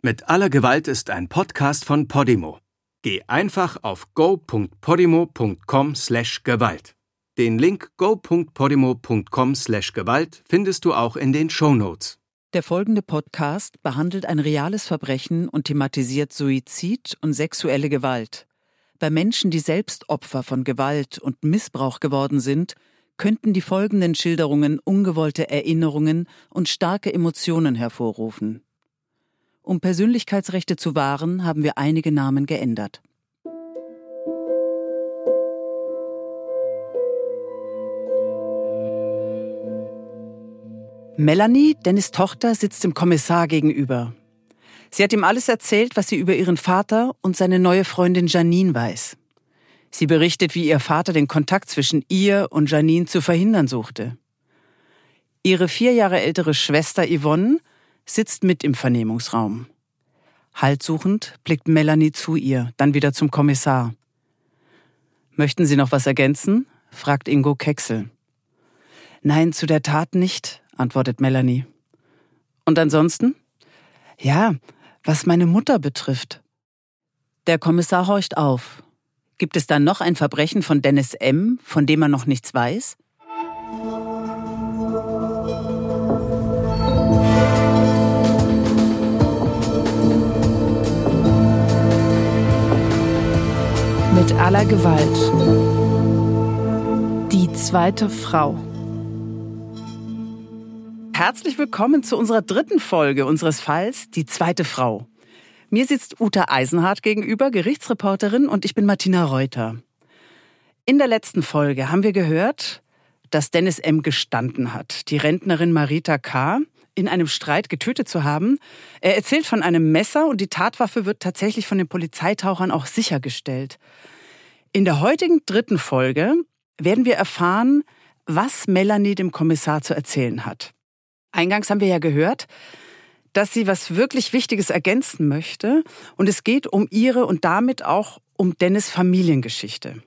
Mit aller Gewalt ist ein Podcast von Podimo. Geh einfach auf go.podimo.com/gewalt. Den Link go.podimo.com/gewalt findest du auch in den Show Notes. Der folgende Podcast behandelt ein reales Verbrechen und thematisiert Suizid und sexuelle Gewalt. Bei Menschen, die selbst Opfer von Gewalt und Missbrauch geworden sind, könnten die folgenden Schilderungen ungewollte Erinnerungen und starke Emotionen hervorrufen. Um Persönlichkeitsrechte zu wahren, haben wir einige Namen geändert. Melanie, Dennis Tochter, sitzt dem Kommissar gegenüber. Sie hat ihm alles erzählt, was sie über ihren Vater und seine neue Freundin Janine weiß. Sie berichtet, wie ihr Vater den Kontakt zwischen ihr und Janine zu verhindern suchte. Ihre vier Jahre ältere Schwester Yvonne sitzt mit im Vernehmungsraum. Haltsuchend blickt Melanie zu ihr, dann wieder zum Kommissar. Möchten Sie noch was ergänzen? fragt Ingo Kecksel. Nein, zu der Tat nicht, antwortet Melanie. Und ansonsten? Ja, was meine Mutter betrifft. Der Kommissar horcht auf. Gibt es da noch ein Verbrechen von Dennis M., von dem er noch nichts weiß? Mit aller Gewalt. Die zweite Frau. Herzlich willkommen zu unserer dritten Folge unseres Falls Die zweite Frau. Mir sitzt Uta Eisenhardt gegenüber, Gerichtsreporterin, und ich bin Martina Reuter. In der letzten Folge haben wir gehört, dass Dennis M. gestanden hat, die Rentnerin Marita K. in einem Streit getötet zu haben. Er erzählt von einem Messer und die Tatwaffe wird tatsächlich von den Polizeitauchern auch sichergestellt. In der heutigen dritten Folge werden wir erfahren, was Melanie dem Kommissar zu erzählen hat. Eingangs haben wir ja gehört, dass sie was wirklich Wichtiges ergänzen möchte und es geht um ihre und damit auch um Dennis Familiengeschichte.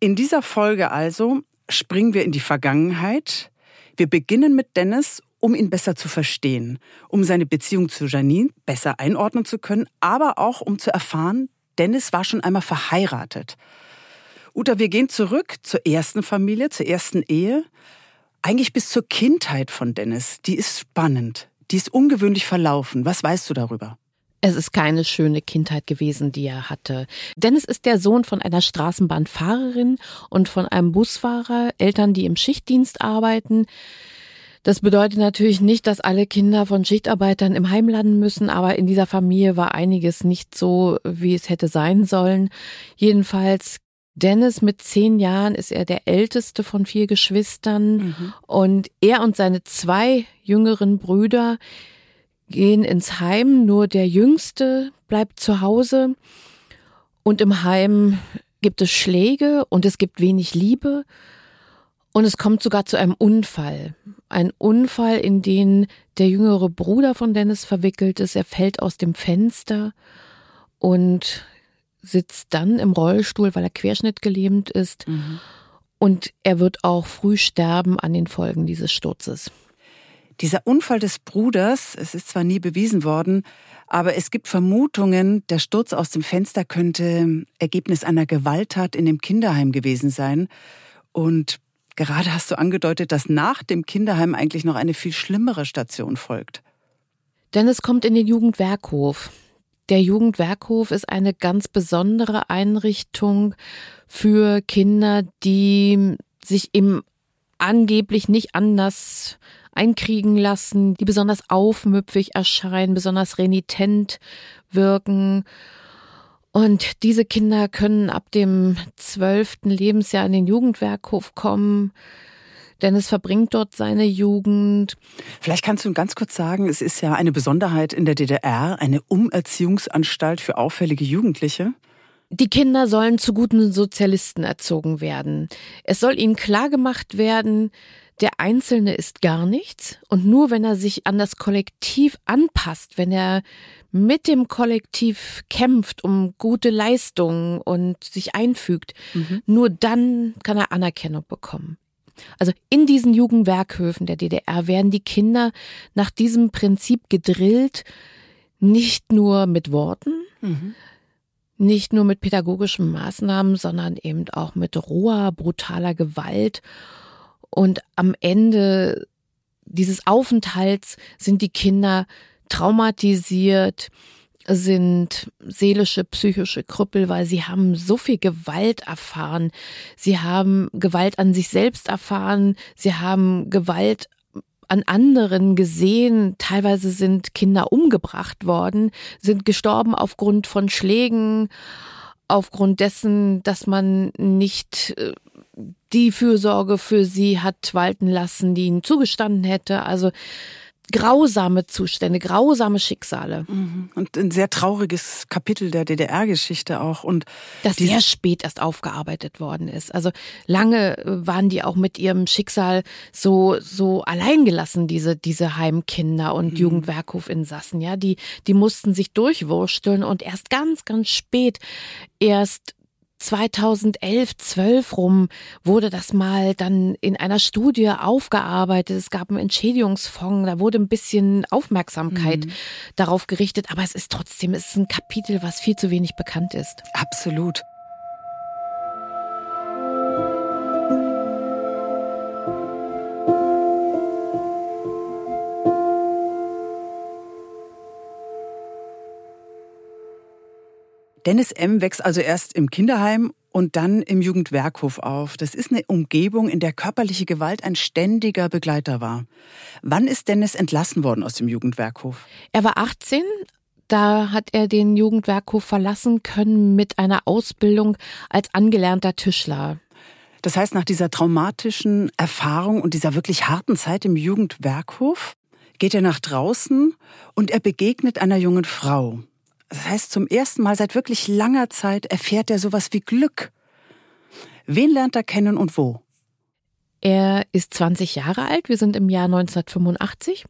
In dieser Folge also springen wir in die Vergangenheit. Wir beginnen mit Dennis, um ihn besser zu verstehen, um seine Beziehung zu Janine besser einordnen zu können, aber auch um zu erfahren, Dennis war schon einmal verheiratet. Uta, wir gehen zurück zur ersten Familie, zur ersten Ehe. Eigentlich bis zur Kindheit von Dennis. Die ist spannend. Die ist ungewöhnlich verlaufen. Was weißt du darüber? Es ist keine schöne Kindheit gewesen, die er hatte. Dennis ist der Sohn von einer Straßenbahnfahrerin und von einem Busfahrer, Eltern, die im Schichtdienst arbeiten. Das bedeutet natürlich nicht, dass alle Kinder von Schichtarbeitern im Heim landen müssen, aber in dieser Familie war einiges nicht so, wie es hätte sein sollen. Jedenfalls Dennis mit zehn Jahren ist er der älteste von vier Geschwistern mhm. und er und seine zwei jüngeren Brüder gehen ins Heim, nur der jüngste bleibt zu Hause und im Heim gibt es Schläge und es gibt wenig Liebe und es kommt sogar zu einem Unfall. Ein Unfall, in den der jüngere Bruder von Dennis verwickelt ist. Er fällt aus dem Fenster und sitzt dann im Rollstuhl, weil er querschnittgelähmt ist. Mhm. Und er wird auch früh sterben an den Folgen dieses Sturzes. Dieser Unfall des Bruders, es ist zwar nie bewiesen worden, aber es gibt Vermutungen, der Sturz aus dem Fenster könnte Ergebnis einer Gewalttat in dem Kinderheim gewesen sein. Und gerade hast du angedeutet, dass nach dem Kinderheim eigentlich noch eine viel schlimmere Station folgt. Dennis kommt in den Jugendwerkhof. Der Jugendwerkhof ist eine ganz besondere Einrichtung für Kinder, die sich eben angeblich nicht anders einkriegen lassen, die besonders aufmüpfig erscheinen, besonders renitent wirken. Und diese Kinder können ab dem zwölften Lebensjahr in den Jugendwerkhof kommen. Dennis verbringt dort seine Jugend. Vielleicht kannst du ganz kurz sagen, es ist ja eine Besonderheit in der DDR, eine Umerziehungsanstalt für auffällige Jugendliche. Die Kinder sollen zu guten Sozialisten erzogen werden. Es soll ihnen klargemacht werden, der Einzelne ist gar nichts und nur wenn er sich an das Kollektiv anpasst, wenn er mit dem Kollektiv kämpft um gute Leistungen und sich einfügt, mhm. nur dann kann er Anerkennung bekommen. Also in diesen Jugendwerkhöfen der DDR werden die Kinder nach diesem Prinzip gedrillt, Nicht nur mit Worten, mhm. nicht nur mit pädagogischen Maßnahmen, sondern eben auch mit roher, brutaler Gewalt. Und am Ende dieses Aufenthalts sind die Kinder traumatisiert, sind seelische, psychische Krüppel, weil sie haben so viel Gewalt erfahren. Sie haben Gewalt an sich selbst erfahren. Sie haben Gewalt an anderen gesehen. Teilweise sind Kinder umgebracht worden, sind gestorben aufgrund von Schlägen, aufgrund dessen, dass man nicht äh, die Fürsorge für sie hat walten lassen, die ihnen zugestanden hätte. Also grausame Zustände, grausame Schicksale. Mhm. Und ein sehr trauriges Kapitel der DDR-Geschichte auch. Und das sehr spät erst aufgearbeitet worden ist. Also lange äh, waren die auch mit ihrem Schicksal so, so alleingelassen, diese, diese Heimkinder und mhm. Jugendwerkhofinsassen. Ja, die, die mussten sich durchwursteln und erst ganz, ganz spät erst 2011, 12 rum wurde das mal dann in einer Studie aufgearbeitet. Es gab einen Entschädigungsfonds, da wurde ein bisschen Aufmerksamkeit mhm. darauf gerichtet, aber es ist trotzdem, es ist ein Kapitel, was viel zu wenig bekannt ist. Absolut. Dennis M. wächst also erst im Kinderheim und dann im Jugendwerkhof auf. Das ist eine Umgebung, in der körperliche Gewalt ein ständiger Begleiter war. Wann ist Dennis entlassen worden aus dem Jugendwerkhof? Er war 18. Da hat er den Jugendwerkhof verlassen können mit einer Ausbildung als angelernter Tischler. Das heißt, nach dieser traumatischen Erfahrung und dieser wirklich harten Zeit im Jugendwerkhof geht er nach draußen und er begegnet einer jungen Frau. Das heißt, zum ersten Mal seit wirklich langer Zeit erfährt er sowas wie Glück. Wen lernt er kennen und wo? Er ist 20 Jahre alt, wir sind im Jahr 1985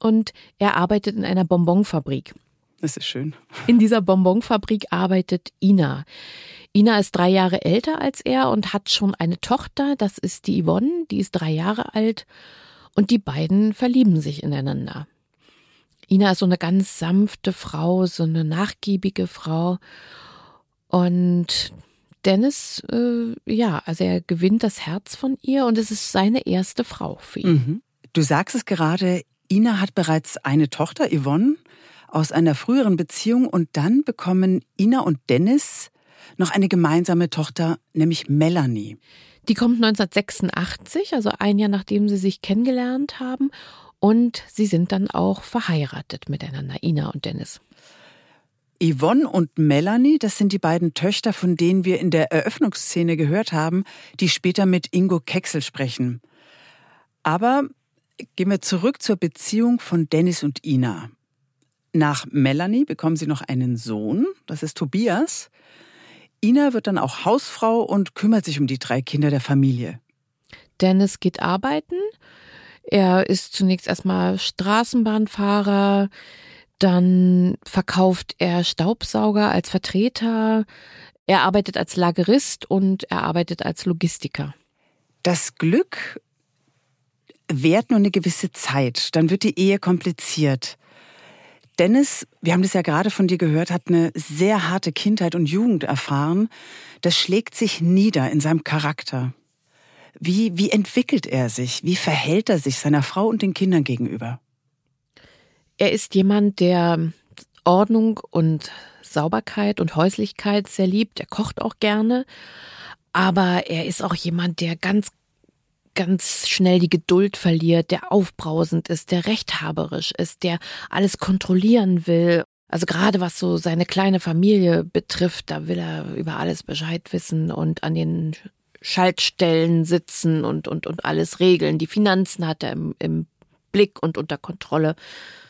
und er arbeitet in einer Bonbonfabrik. Das ist schön. In dieser Bonbonfabrik arbeitet Ina. Ina ist drei Jahre älter als er und hat schon eine Tochter, das ist die Yvonne, die ist drei Jahre alt und die beiden verlieben sich ineinander. Ina ist so eine ganz sanfte Frau, so eine nachgiebige Frau. Und Dennis, äh, ja, also er gewinnt das Herz von ihr und es ist seine erste Frau für ihn. Mhm. Du sagst es gerade, Ina hat bereits eine Tochter, Yvonne, aus einer früheren Beziehung und dann bekommen Ina und Dennis noch eine gemeinsame Tochter, nämlich Melanie. Die kommt 1986, also ein Jahr nachdem sie sich kennengelernt haben. Und sie sind dann auch verheiratet miteinander, Ina und Dennis. Yvonne und Melanie, das sind die beiden Töchter, von denen wir in der Eröffnungsszene gehört haben, die später mit Ingo Kexel sprechen. Aber gehen wir zurück zur Beziehung von Dennis und Ina. Nach Melanie bekommen sie noch einen Sohn, das ist Tobias. Ina wird dann auch Hausfrau und kümmert sich um die drei Kinder der Familie. Dennis geht arbeiten er ist zunächst erstmal Straßenbahnfahrer, dann verkauft er Staubsauger als Vertreter, er arbeitet als Lagerist und er arbeitet als Logistiker. Das Glück währt nur eine gewisse Zeit, dann wird die Ehe kompliziert. Dennis, wir haben das ja gerade von dir gehört, hat eine sehr harte Kindheit und Jugend erfahren. Das schlägt sich nieder in seinem Charakter. Wie, wie entwickelt er sich? Wie verhält er sich seiner Frau und den Kindern gegenüber? Er ist jemand, der Ordnung und Sauberkeit und Häuslichkeit sehr liebt. Er kocht auch gerne. Aber er ist auch jemand, der ganz, ganz schnell die Geduld verliert, der aufbrausend ist, der rechthaberisch ist, der alles kontrollieren will. Also gerade was so seine kleine Familie betrifft, da will er über alles Bescheid wissen und an den Schaltstellen sitzen und, und, und alles regeln. Die Finanzen hat er im, im Blick und unter Kontrolle.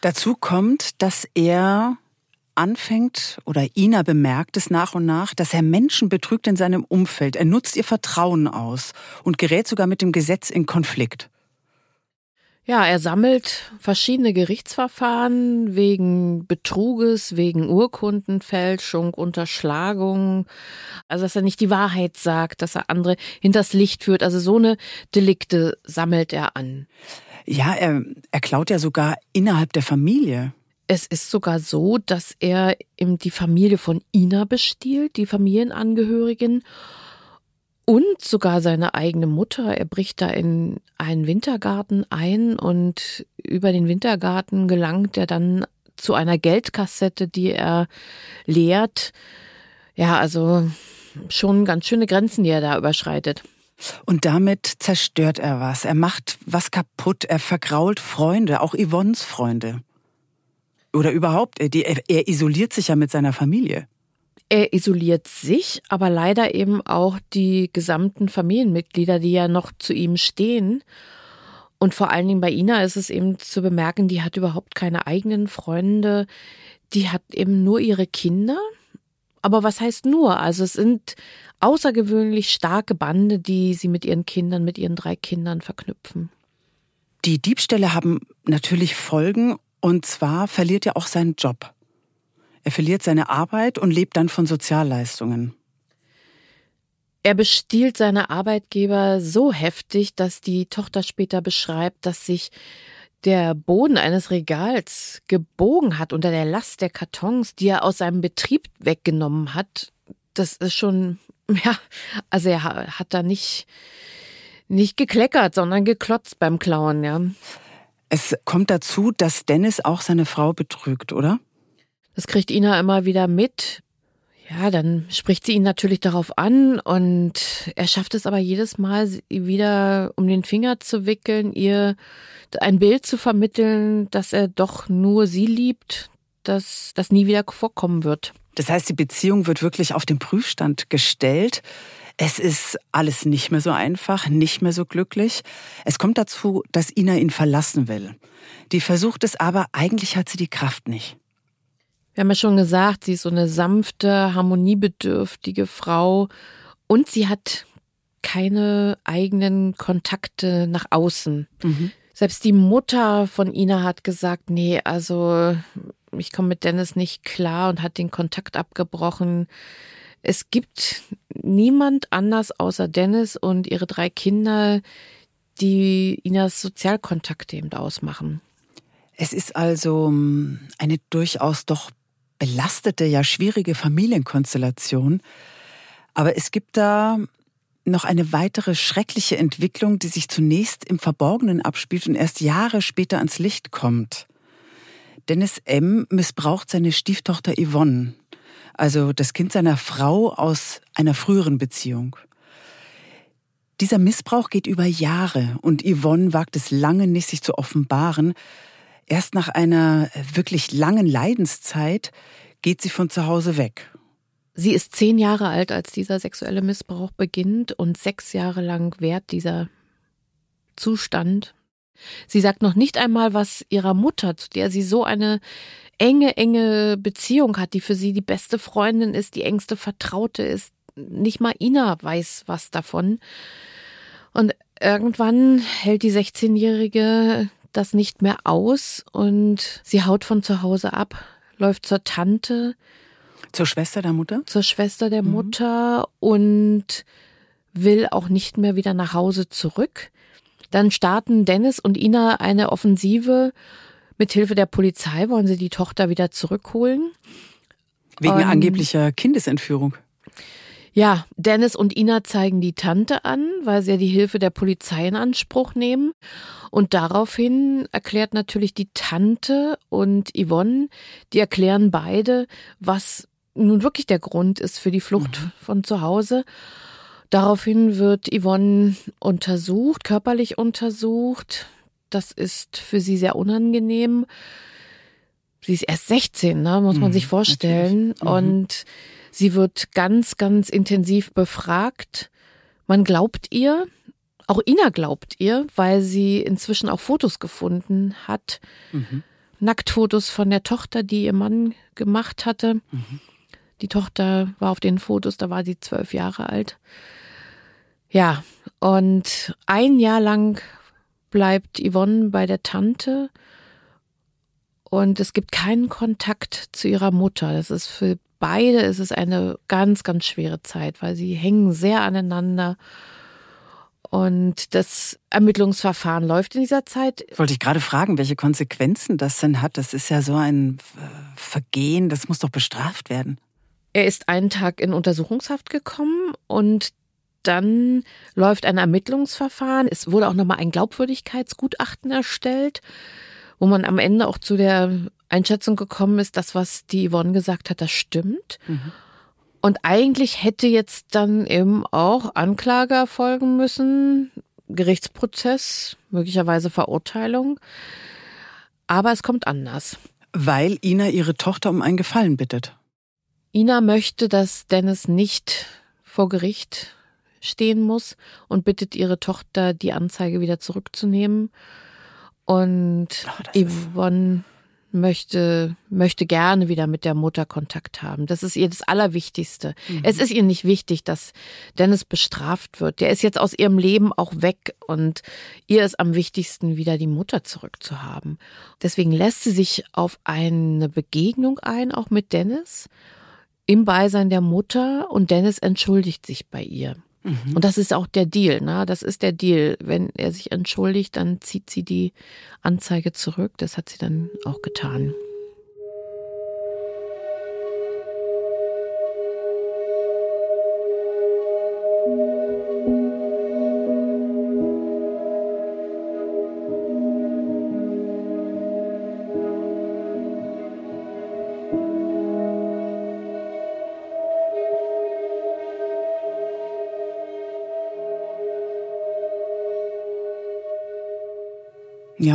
Dazu kommt, dass er anfängt oder Ina bemerkt es nach und nach, dass er Menschen betrügt in seinem Umfeld. Er nutzt ihr Vertrauen aus und gerät sogar mit dem Gesetz in Konflikt. Ja, er sammelt verschiedene Gerichtsverfahren wegen Betruges, wegen Urkundenfälschung, Unterschlagung. Also, dass er nicht die Wahrheit sagt, dass er andere hinters Licht führt. Also, so eine Delikte sammelt er an. Ja, er, er klaut ja sogar innerhalb der Familie. Es ist sogar so, dass er eben die Familie von Ina bestiehlt, die Familienangehörigen und sogar seine eigene Mutter. Er bricht da in einen Wintergarten ein und über den Wintergarten gelangt er dann zu einer Geldkassette, die er leert. Ja, also schon ganz schöne Grenzen, die er da überschreitet. Und damit zerstört er was. Er macht was kaputt. Er vergrault Freunde, auch Yvonnes Freunde. Oder überhaupt, er, er isoliert sich ja mit seiner Familie. Er isoliert sich, aber leider eben auch die gesamten Familienmitglieder, die ja noch zu ihm stehen. Und vor allen Dingen bei Ina ist es eben zu bemerken, die hat überhaupt keine eigenen Freunde. Die hat eben nur ihre Kinder. Aber was heißt nur? Also es sind außergewöhnlich starke Bande, die sie mit ihren Kindern, mit ihren drei Kindern verknüpfen. Die Diebstähle haben natürlich Folgen und zwar verliert er auch seinen Job. Er verliert seine Arbeit und lebt dann von Sozialleistungen. Er bestiehlt seine Arbeitgeber so heftig, dass die Tochter später beschreibt, dass sich der Boden eines Regals gebogen hat unter der Last der Kartons, die er aus seinem Betrieb weggenommen hat. Das ist schon, ja, also er hat da nicht, nicht gekleckert, sondern geklotzt beim Klauen, ja. Es kommt dazu, dass Dennis auch seine Frau betrügt, oder? Das kriegt Ina immer wieder mit. Ja, dann spricht sie ihn natürlich darauf an und er schafft es aber jedes Mal, wieder um den Finger zu wickeln, ihr ein Bild zu vermitteln, dass er doch nur sie liebt, dass das nie wieder vorkommen wird. Das heißt, die Beziehung wird wirklich auf den Prüfstand gestellt. Es ist alles nicht mehr so einfach, nicht mehr so glücklich. Es kommt dazu, dass Ina ihn verlassen will. Die versucht es aber, eigentlich hat sie die Kraft nicht. Wir haben ja schon gesagt, sie ist so eine sanfte, harmoniebedürftige Frau und sie hat keine eigenen Kontakte nach außen. Mhm. Selbst die Mutter von Ina hat gesagt, nee, also ich komme mit Dennis nicht klar und hat den Kontakt abgebrochen. Es gibt niemand anders außer Dennis und ihre drei Kinder, die Inas Sozialkontakte eben ausmachen. Es ist also hm, eine durchaus doch belastete, ja schwierige Familienkonstellation. Aber es gibt da noch eine weitere schreckliche Entwicklung, die sich zunächst im Verborgenen abspielt und erst Jahre später ans Licht kommt. Dennis M. missbraucht seine Stieftochter Yvonne also das Kind seiner Frau aus einer früheren Beziehung. Dieser Missbrauch geht über Jahre und Yvonne wagt es lange nicht, sich zu offenbaren. Erst nach einer wirklich langen Leidenszeit geht sie von zu Hause weg. Sie ist zehn Jahre alt, als dieser sexuelle Missbrauch beginnt und sechs Jahre lang währt dieser Zustand. Sie sagt noch nicht einmal was ihrer Mutter, zu der sie so eine enge, enge Beziehung hat, die für sie die beste Freundin ist, die engste Vertraute ist. Nicht mal Ina weiß was davon. Und irgendwann hält die 16-Jährige das nicht mehr aus und sie haut von zu Hause ab, läuft zur Tante. Zur Schwester der Mutter? Zur Schwester der mhm. Mutter und will auch nicht mehr wieder nach Hause zurück. Dann starten Dennis und Ina eine Offensive Mithilfe der Polizei wollen sie die Tochter wieder zurückholen. Wegen und, angeblicher Kindesentführung. Ja, Dennis und Ina zeigen die Tante an, weil sie ja die Hilfe der Polizei in Anspruch nehmen. Und daraufhin erklärt natürlich die Tante und Yvonne, die erklären beide, was nun wirklich der Grund ist für die Flucht mhm. von zu Hause. Daraufhin wird Yvonne untersucht, körperlich untersucht. Das ist für sie sehr unangenehm. Sie ist erst 16, ne, muss man mhm, sich vorstellen. Mhm. Und sie wird ganz, ganz intensiv befragt. Man glaubt ihr, auch Ina glaubt ihr, weil sie inzwischen auch Fotos gefunden hat. Mhm. Nacktfotos von der Tochter, die ihr Mann gemacht hatte. Mhm. Die Tochter war auf den Fotos, da war sie zwölf Jahre alt. Ja, und ein Jahr lang bleibt Yvonne bei der Tante und es gibt keinen Kontakt zu ihrer Mutter. Das ist für beide ist es eine ganz, ganz schwere Zeit, weil sie hängen sehr aneinander. Und das Ermittlungsverfahren läuft in dieser Zeit. Wollte ich gerade fragen, welche Konsequenzen das denn hat. Das ist ja so ein Vergehen, das muss doch bestraft werden. Er ist einen Tag in Untersuchungshaft gekommen und dann läuft ein Ermittlungsverfahren. Es wurde auch nochmal ein Glaubwürdigkeitsgutachten erstellt, wo man am Ende auch zu der Einschätzung gekommen ist, dass was die Yvonne gesagt hat, das stimmt. Mhm. Und eigentlich hätte jetzt dann eben auch Anklage erfolgen müssen, Gerichtsprozess, möglicherweise Verurteilung. Aber es kommt anders. Weil Ina ihre Tochter um einen Gefallen bittet. Ina möchte, dass Dennis nicht vor Gericht stehen muss und bittet ihre Tochter, die Anzeige wieder zurückzunehmen. Und oh, Yvonne möchte, möchte gerne wieder mit der Mutter Kontakt haben. Das ist ihr das Allerwichtigste. Mhm. Es ist ihr nicht wichtig, dass Dennis bestraft wird. Der ist jetzt aus ihrem Leben auch weg und ihr ist am wichtigsten, wieder die Mutter zurückzuhaben. Deswegen lässt sie sich auf eine Begegnung ein, auch mit Dennis, im Beisein der Mutter und Dennis entschuldigt sich bei ihr. Mhm. Und das ist auch der Deal, ne? Das ist der Deal. Wenn er sich entschuldigt, dann zieht sie die Anzeige zurück. Das hat sie dann auch getan.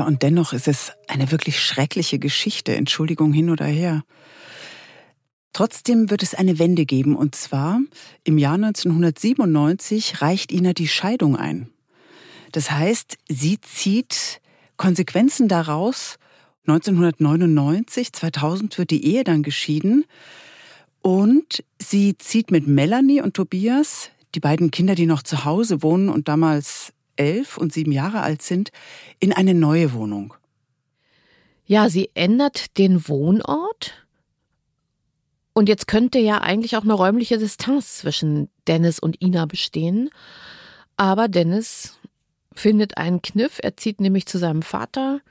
Und dennoch ist es eine wirklich schreckliche Geschichte, Entschuldigung hin oder her. Trotzdem wird es eine Wende geben, und zwar im Jahr 1997 reicht Ina die Scheidung ein. Das heißt, sie zieht Konsequenzen daraus. 1999, 2000 wird die Ehe dann geschieden und sie zieht mit Melanie und Tobias, die beiden Kinder, die noch zu Hause wohnen und damals elf und sieben Jahre alt sind, in eine neue Wohnung. Ja, sie ändert den Wohnort. Und jetzt könnte ja eigentlich auch eine räumliche Distanz zwischen Dennis und Ina bestehen. Aber Dennis findet einen Kniff. Er zieht nämlich zu seinem Vater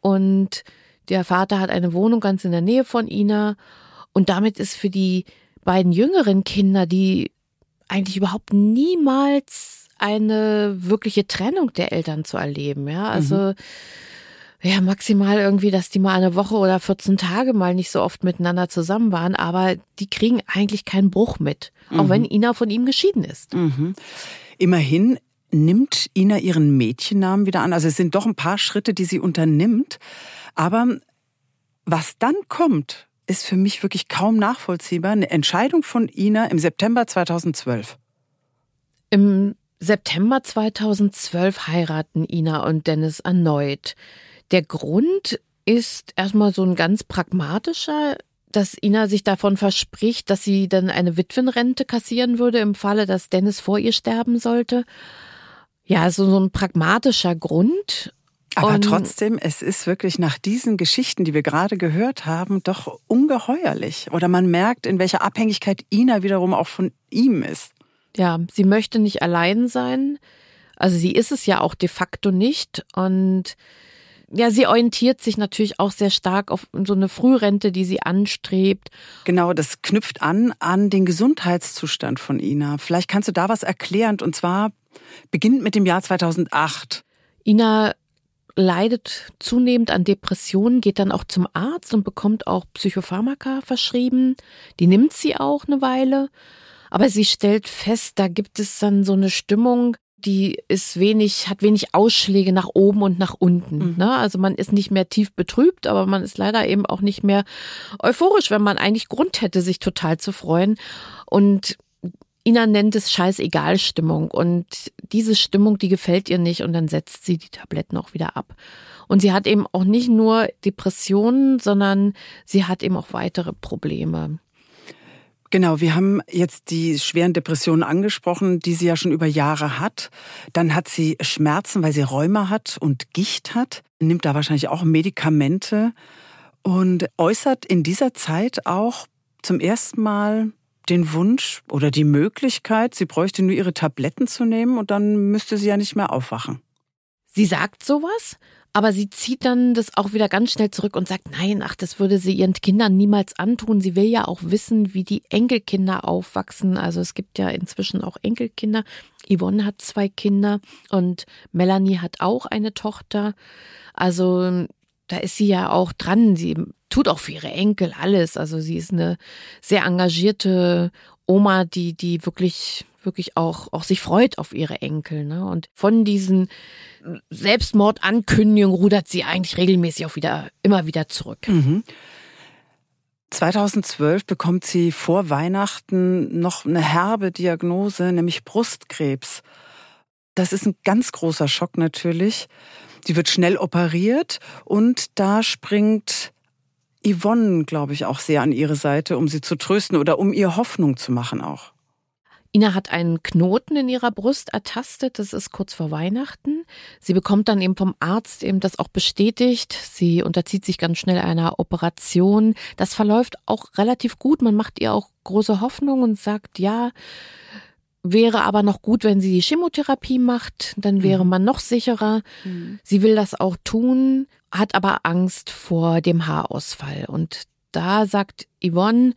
und der Vater hat eine Wohnung ganz in der Nähe von Ina. Und damit ist für die beiden jüngeren Kinder, die eigentlich überhaupt niemals eine wirkliche Trennung der Eltern zu erleben. Ja, also mhm. ja maximal irgendwie, dass die mal eine Woche oder 14 Tage mal nicht so oft miteinander zusammen waren, aber die kriegen eigentlich keinen Bruch mit, auch mhm. wenn Ina von ihm geschieden ist. Mhm. Immerhin nimmt Ina ihren Mädchennamen wieder an. Also es sind doch ein paar Schritte, die sie unternimmt. Aber was dann kommt, ist für mich wirklich kaum nachvollziehbar. Eine Entscheidung von Ina im September 2012. Im September 2012 heiraten Ina und Dennis erneut. Der Grund ist erstmal so ein ganz pragmatischer, dass Ina sich davon verspricht, dass sie dann eine Witwenrente kassieren würde im Falle, dass Dennis vor ihr sterben sollte. Ja, so, so ein pragmatischer Grund. Aber und trotzdem, es ist wirklich nach diesen Geschichten, die wir gerade gehört haben, doch ungeheuerlich. Oder man merkt, in welcher Abhängigkeit Ina wiederum auch von ihm ist. Ja, sie möchte nicht allein sein. Also sie ist es ja auch de facto nicht. Und ja, sie orientiert sich natürlich auch sehr stark auf so eine Frührente, die sie anstrebt. Genau, das knüpft an an den Gesundheitszustand von Ina. Vielleicht kannst du da was erklären. Und zwar beginnt mit dem Jahr 2008. Ina leidet zunehmend an Depressionen, geht dann auch zum Arzt und bekommt auch Psychopharmaka verschrieben. Die nimmt sie auch eine Weile. Aber sie stellt fest, da gibt es dann so eine Stimmung, die ist wenig, hat wenig Ausschläge nach oben und nach unten. Mhm. Ne? Also man ist nicht mehr tief betrübt, aber man ist leider eben auch nicht mehr euphorisch, wenn man eigentlich Grund hätte, sich total zu freuen. Und Ina nennt es Scheißegal-Stimmung. Und diese Stimmung, die gefällt ihr nicht und dann setzt sie die Tabletten auch wieder ab. Und sie hat eben auch nicht nur Depressionen, sondern sie hat eben auch weitere Probleme. Genau, wir haben jetzt die schweren Depressionen angesprochen, die sie ja schon über Jahre hat. Dann hat sie Schmerzen, weil sie Rheuma hat und Gicht hat, nimmt da wahrscheinlich auch Medikamente und äußert in dieser Zeit auch zum ersten Mal den Wunsch oder die Möglichkeit, sie bräuchte nur ihre Tabletten zu nehmen und dann müsste sie ja nicht mehr aufwachen. Sie sagt sowas, aber sie zieht dann das auch wieder ganz schnell zurück und sagt, nein, ach, das würde sie ihren Kindern niemals antun. Sie will ja auch wissen, wie die Enkelkinder aufwachsen. Also es gibt ja inzwischen auch Enkelkinder. Yvonne hat zwei Kinder und Melanie hat auch eine Tochter. Also da ist sie ja auch dran. Sie tut auch für ihre Enkel alles. Also sie ist eine sehr engagierte Oma, die, die wirklich, wirklich auch, auch sich freut auf ihre Enkel. Ne? Und von diesen Selbstmordankündigungen rudert sie eigentlich regelmäßig auch wieder, immer wieder zurück. Mhm. 2012 bekommt sie vor Weihnachten noch eine herbe Diagnose, nämlich Brustkrebs. Das ist ein ganz großer Schock natürlich. Sie wird schnell operiert und da springt Yvonne, glaube ich, auch sehr an ihre Seite, um sie zu trösten oder um ihr Hoffnung zu machen auch. Ina hat einen Knoten in ihrer Brust ertastet, das ist kurz vor Weihnachten. Sie bekommt dann eben vom Arzt eben das auch bestätigt. Sie unterzieht sich ganz schnell einer Operation. Das verläuft auch relativ gut. Man macht ihr auch große Hoffnung und sagt, ja, wäre aber noch gut, wenn sie die Chemotherapie macht, dann wäre mhm. man noch sicherer. Mhm. Sie will das auch tun, hat aber Angst vor dem Haarausfall. Und da sagt Yvonne,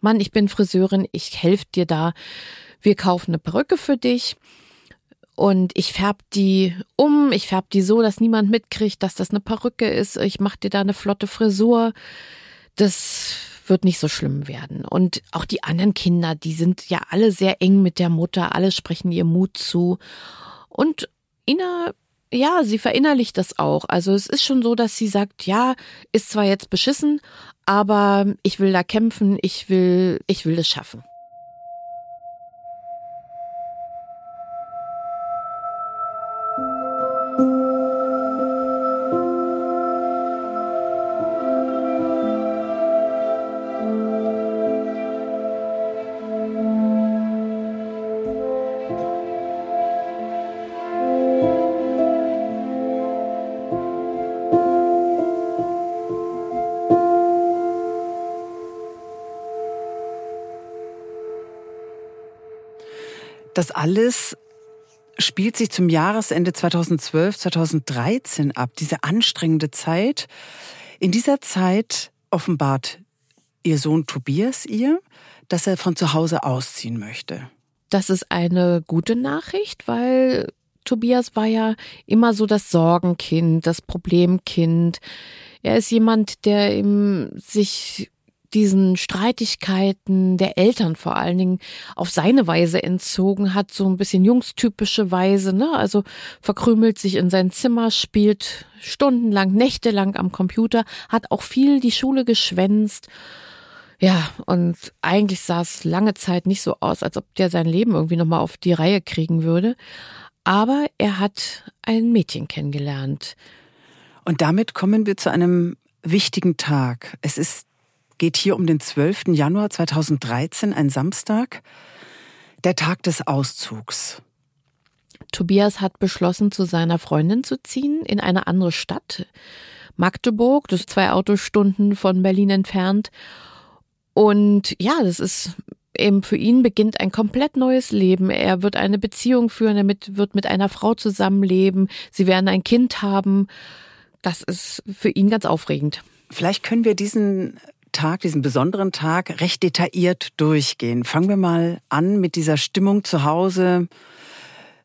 Mann, ich bin Friseurin, ich helfe dir da. Wir kaufen eine Perücke für dich und ich färb die um, ich färb die so, dass niemand mitkriegt, dass das eine Perücke ist. Ich mach dir da eine flotte Frisur. Das wird nicht so schlimm werden. Und auch die anderen Kinder, die sind ja alle sehr eng mit der Mutter, alle sprechen ihr Mut zu. Und Ina ja, sie verinnerlicht das auch. Also es ist schon so, dass sie sagt, ja, ist zwar jetzt beschissen, aber ich will da kämpfen, ich will, ich will es schaffen. Das alles spielt sich zum Jahresende 2012, 2013 ab, diese anstrengende Zeit. In dieser Zeit offenbart ihr Sohn Tobias ihr, dass er von zu Hause ausziehen möchte. Das ist eine gute Nachricht, weil Tobias war ja immer so das Sorgenkind, das Problemkind. Er ist jemand, der sich diesen Streitigkeiten der Eltern vor allen Dingen auf seine Weise entzogen hat, so ein bisschen jungstypische Weise, ne? Also verkrümelt sich in sein Zimmer, spielt stundenlang, nächtelang am Computer, hat auch viel die Schule geschwänzt. Ja, und eigentlich sah es lange Zeit nicht so aus, als ob der sein Leben irgendwie nochmal auf die Reihe kriegen würde. Aber er hat ein Mädchen kennengelernt. Und damit kommen wir zu einem wichtigen Tag. Es ist geht hier um den 12. Januar 2013, ein Samstag, der Tag des Auszugs. Tobias hat beschlossen, zu seiner Freundin zu ziehen in eine andere Stadt. Magdeburg, das ist zwei Autostunden von Berlin entfernt. Und ja, das ist eben für ihn beginnt ein komplett neues Leben. Er wird eine Beziehung führen, er wird mit einer Frau zusammenleben. Sie werden ein Kind haben. Das ist für ihn ganz aufregend. Vielleicht können wir diesen Tag, diesen besonderen Tag recht detailliert durchgehen. Fangen wir mal an mit dieser Stimmung zu Hause,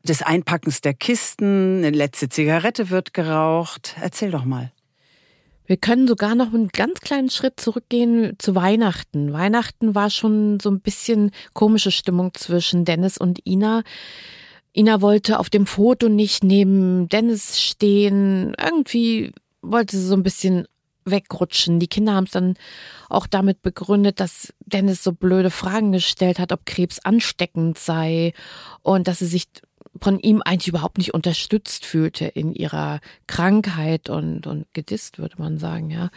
des Einpackens der Kisten, eine letzte Zigarette wird geraucht. Erzähl doch mal. Wir können sogar noch einen ganz kleinen Schritt zurückgehen zu Weihnachten. Weihnachten war schon so ein bisschen komische Stimmung zwischen Dennis und Ina. Ina wollte auf dem Foto nicht neben Dennis stehen. Irgendwie wollte sie so ein bisschen wegrutschen. Die Kinder haben es dann auch damit begründet, dass Dennis so blöde Fragen gestellt hat, ob Krebs ansteckend sei und dass sie sich von ihm eigentlich überhaupt nicht unterstützt fühlte in ihrer Krankheit und, und gedisst, würde man sagen, ja.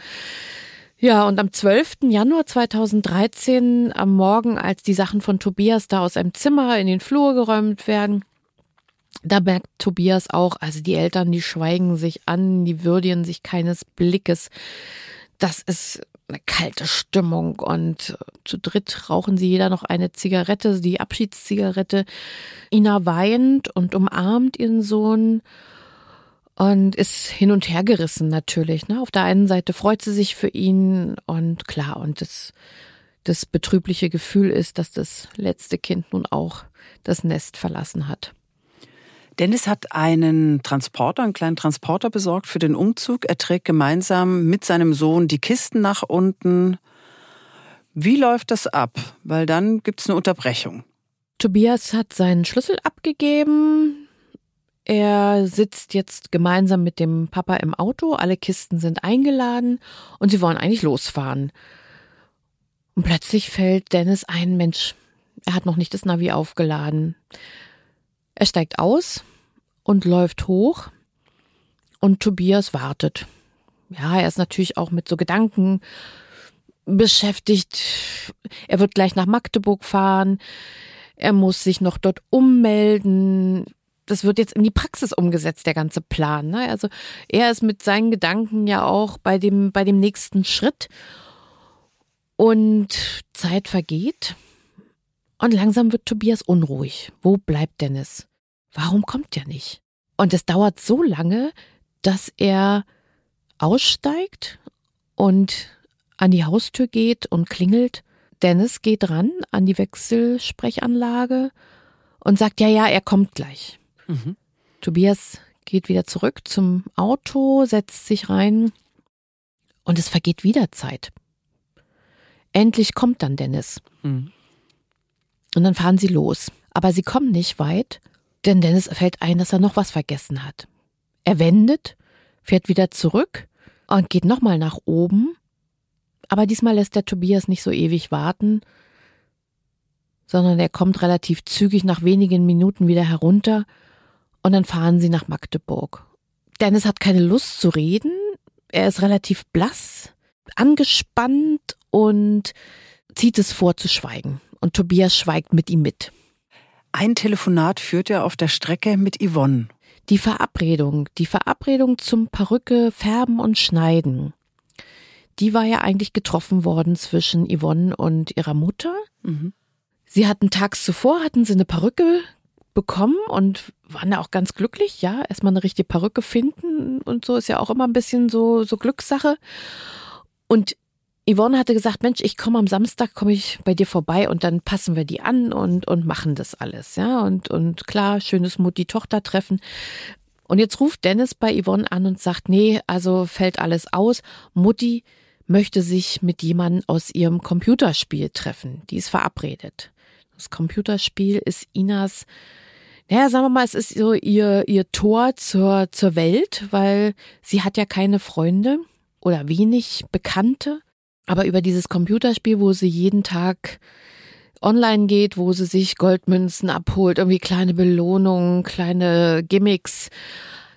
Ja, und am 12. Januar 2013, am Morgen, als die Sachen von Tobias da aus einem Zimmer in den Flur geräumt werden, da merkt Tobias auch, also die Eltern, die schweigen sich an, die würdigen sich keines Blickes. Das ist eine kalte Stimmung und zu dritt rauchen sie jeder noch eine Zigarette, die Abschiedszigarette. Ina weint und umarmt ihren Sohn und ist hin und her gerissen natürlich. Ne? Auf der einen Seite freut sie sich für ihn und klar, und das, das betrübliche Gefühl ist, dass das letzte Kind nun auch das Nest verlassen hat. Dennis hat einen Transporter, einen kleinen Transporter besorgt für den Umzug. Er trägt gemeinsam mit seinem Sohn die Kisten nach unten. Wie läuft das ab? Weil dann gibt es eine Unterbrechung. Tobias hat seinen Schlüssel abgegeben. Er sitzt jetzt gemeinsam mit dem Papa im Auto. Alle Kisten sind eingeladen und sie wollen eigentlich losfahren. Und plötzlich fällt Dennis ein, Mensch, er hat noch nicht das Navi aufgeladen. Er steigt aus und läuft hoch und Tobias wartet. Ja, er ist natürlich auch mit so Gedanken beschäftigt. Er wird gleich nach Magdeburg fahren. Er muss sich noch dort ummelden. Das wird jetzt in die Praxis umgesetzt, der ganze Plan. Ne? Also er ist mit seinen Gedanken ja auch bei dem, bei dem nächsten Schritt. Und Zeit vergeht. Und langsam wird Tobias unruhig. Wo bleibt Dennis? Warum kommt der nicht? Und es dauert so lange, dass er aussteigt und an die Haustür geht und klingelt. Dennis geht ran an die Wechselsprechanlage und sagt, ja, ja, er kommt gleich. Mhm. Tobias geht wieder zurück zum Auto, setzt sich rein und es vergeht wieder Zeit. Endlich kommt dann Dennis. Mhm. Und dann fahren sie los. Aber sie kommen nicht weit denn Dennis fällt ein, dass er noch was vergessen hat. Er wendet, fährt wieder zurück und geht nochmal nach oben. Aber diesmal lässt der Tobias nicht so ewig warten, sondern er kommt relativ zügig nach wenigen Minuten wieder herunter und dann fahren sie nach Magdeburg. Dennis hat keine Lust zu reden, er ist relativ blass, angespannt und zieht es vor zu schweigen. Und Tobias schweigt mit ihm mit. Ein Telefonat führt er auf der Strecke mit Yvonne. Die Verabredung, die Verabredung zum Perücke färben und schneiden. Die war ja eigentlich getroffen worden zwischen Yvonne und ihrer Mutter. Mhm. Sie hatten tags zuvor, hatten sie eine Perücke bekommen und waren da auch ganz glücklich, ja, erstmal eine richtige Perücke finden und so ist ja auch immer ein bisschen so, so Glückssache. Und Yvonne hatte gesagt, Mensch, ich komme am Samstag, komme ich bei dir vorbei und dann passen wir die an und, und machen das alles, ja. Und, und klar, schönes Mutti-Tochter-Treffen. Und jetzt ruft Dennis bei Yvonne an und sagt, nee, also fällt alles aus. Mutti möchte sich mit jemandem aus ihrem Computerspiel treffen. Die ist verabredet. Das Computerspiel ist Inas, naja, sagen wir mal, es ist so ihr, ihr Tor zur, zur Welt, weil sie hat ja keine Freunde oder wenig Bekannte. Aber über dieses Computerspiel, wo sie jeden Tag online geht, wo sie sich Goldmünzen abholt, irgendwie kleine Belohnungen, kleine Gimmicks,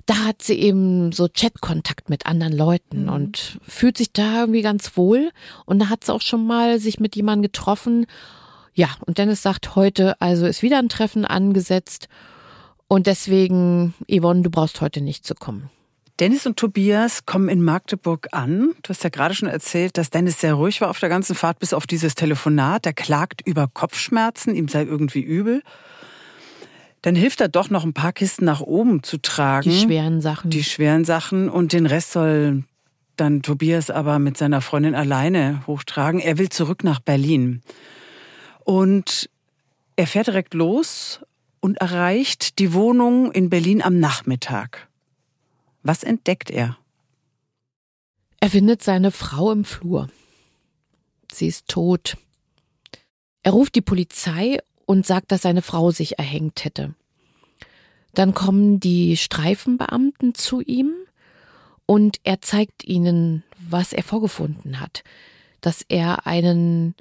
da hat sie eben so Chatkontakt mit anderen Leuten mhm. und fühlt sich da irgendwie ganz wohl. Und da hat sie auch schon mal sich mit jemandem getroffen. Ja, und Dennis sagt heute, also ist wieder ein Treffen angesetzt. Und deswegen, Yvonne, du brauchst heute nicht zu kommen. Dennis und Tobias kommen in Magdeburg an. Du hast ja gerade schon erzählt, dass Dennis sehr ruhig war auf der ganzen Fahrt, bis auf dieses Telefonat. Er klagt über Kopfschmerzen, ihm sei irgendwie übel. Dann hilft er doch noch ein paar Kisten nach oben zu tragen. Die schweren Sachen. Die schweren Sachen. Und den Rest soll dann Tobias aber mit seiner Freundin alleine hochtragen. Er will zurück nach Berlin. Und er fährt direkt los und erreicht die Wohnung in Berlin am Nachmittag. Was entdeckt er? Er findet seine Frau im Flur. Sie ist tot. Er ruft die Polizei und sagt, dass seine Frau sich erhängt hätte. Dann kommen die Streifenbeamten zu ihm und er zeigt ihnen, was er vorgefunden hat. Dass er einen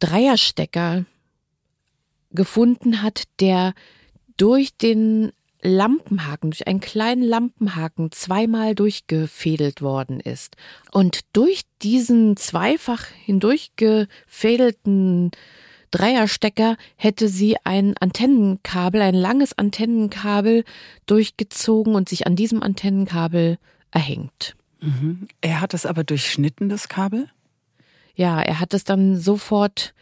Dreierstecker gefunden hat, der durch den Lampenhaken, durch einen kleinen Lampenhaken zweimal durchgefädelt worden ist. Und durch diesen zweifach hindurchgefädelten Dreierstecker hätte sie ein Antennenkabel, ein langes Antennenkabel durchgezogen und sich an diesem Antennenkabel erhängt. Mhm. Er hat es aber durchschnitten, das Kabel? ja, er hat es dann sofort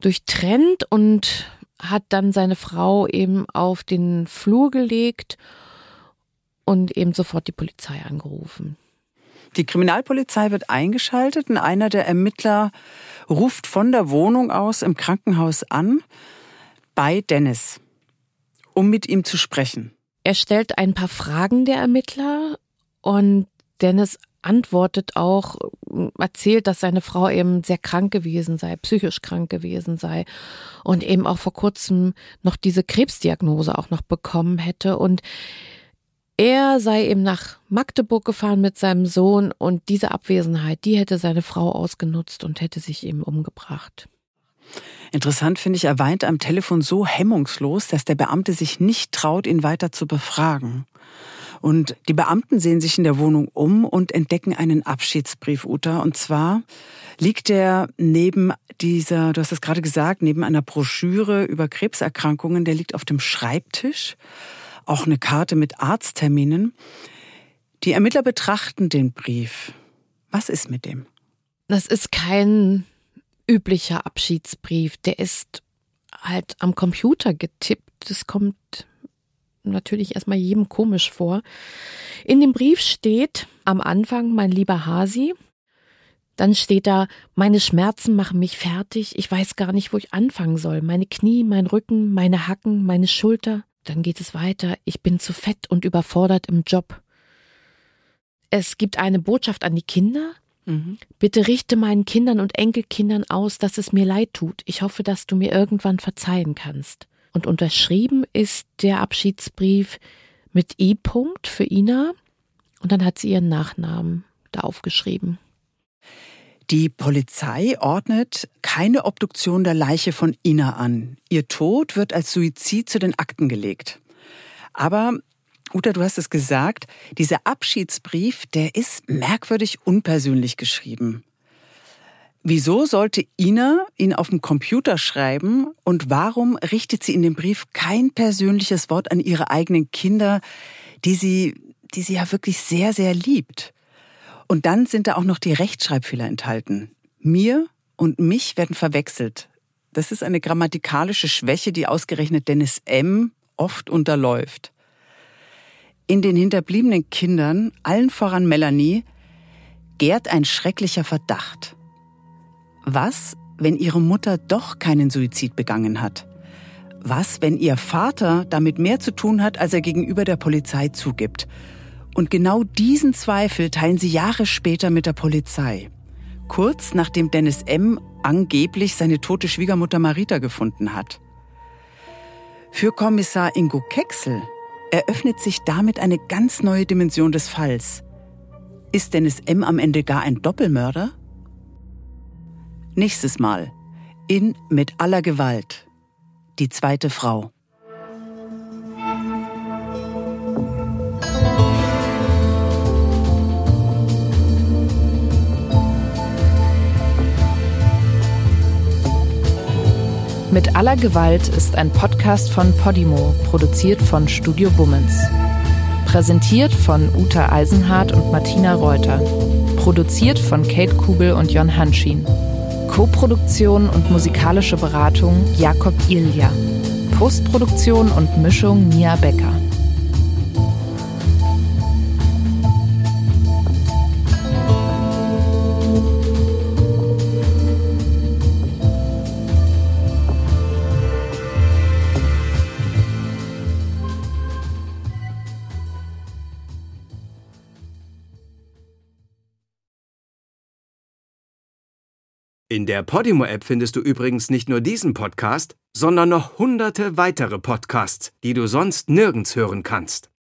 durchtrennt und hat dann seine Frau eben auf den Flur gelegt und eben sofort die Polizei angerufen. Die Kriminalpolizei wird eingeschaltet und einer der Ermittler ruft von der Wohnung aus im Krankenhaus an bei Dennis, um mit ihm zu sprechen. Er stellt ein paar Fragen der Ermittler und Dennis antwortet auch, erzählt, dass seine Frau eben sehr krank gewesen sei, psychisch krank gewesen sei und eben auch vor kurzem noch diese Krebsdiagnose auch noch bekommen hätte und er sei eben nach Magdeburg gefahren mit seinem Sohn und diese Abwesenheit, die hätte seine Frau ausgenutzt und hätte sich eben umgebracht. Interessant finde ich, er weint am Telefon so hemmungslos, dass der Beamte sich nicht traut, ihn weiter zu befragen. Und die Beamten sehen sich in der Wohnung um und entdecken einen Abschiedsbrief, Uta. Und zwar liegt er neben dieser, du hast es gerade gesagt, neben einer Broschüre über Krebserkrankungen, der liegt auf dem Schreibtisch. Auch eine Karte mit Arztterminen. Die Ermittler betrachten den Brief. Was ist mit dem? Das ist kein üblicher Abschiedsbrief. Der ist halt am Computer getippt. Das kommt natürlich erstmal jedem komisch vor. In dem Brief steht am Anfang, mein lieber Hasi, dann steht da, meine Schmerzen machen mich fertig, ich weiß gar nicht, wo ich anfangen soll. Meine Knie, mein Rücken, meine Hacken, meine Schulter. Dann geht es weiter, ich bin zu fett und überfordert im Job. Es gibt eine Botschaft an die Kinder. Mhm. Bitte richte meinen Kindern und Enkelkindern aus, dass es mir leid tut. Ich hoffe, dass du mir irgendwann verzeihen kannst. Und unterschrieben ist der Abschiedsbrief mit I-Punkt für Ina. Und dann hat sie ihren Nachnamen da aufgeschrieben. Die Polizei ordnet keine Obduktion der Leiche von Ina an. Ihr Tod wird als Suizid zu den Akten gelegt. Aber Uta, du hast es gesagt, dieser Abschiedsbrief, der ist merkwürdig unpersönlich geschrieben. Wieso sollte Ina ihn auf dem Computer schreiben und warum richtet sie in dem Brief kein persönliches Wort an ihre eigenen Kinder, die sie, die sie ja wirklich sehr, sehr liebt? Und dann sind da auch noch die Rechtschreibfehler enthalten. Mir und mich werden verwechselt. Das ist eine grammatikalische Schwäche, die ausgerechnet Dennis M. oft unterläuft. In den hinterbliebenen Kindern, allen voran Melanie, gärt ein schrecklicher Verdacht. Was, wenn ihre Mutter doch keinen Suizid begangen hat? Was, wenn ihr Vater damit mehr zu tun hat, als er gegenüber der Polizei zugibt? Und genau diesen Zweifel teilen sie Jahre später mit der Polizei. Kurz nachdem Dennis M. angeblich seine tote Schwiegermutter Marita gefunden hat. Für Kommissar Ingo Kecksel eröffnet sich damit eine ganz neue Dimension des Falls. Ist Dennis M. am Ende gar ein Doppelmörder? Nächstes Mal in Mit aller Gewalt. Die zweite Frau. Mit aller Gewalt ist ein Podcast von Podimo, produziert von Studio Bummens. Präsentiert von Uta Eisenhardt und Martina Reuter. Produziert von Kate Kubel und Jon Hanschin. Koproduktion und musikalische Beratung Jakob Ilja. Postproduktion und Mischung Mia Becker. In der Podimo-App findest du übrigens nicht nur diesen Podcast, sondern noch hunderte weitere Podcasts, die du sonst nirgends hören kannst.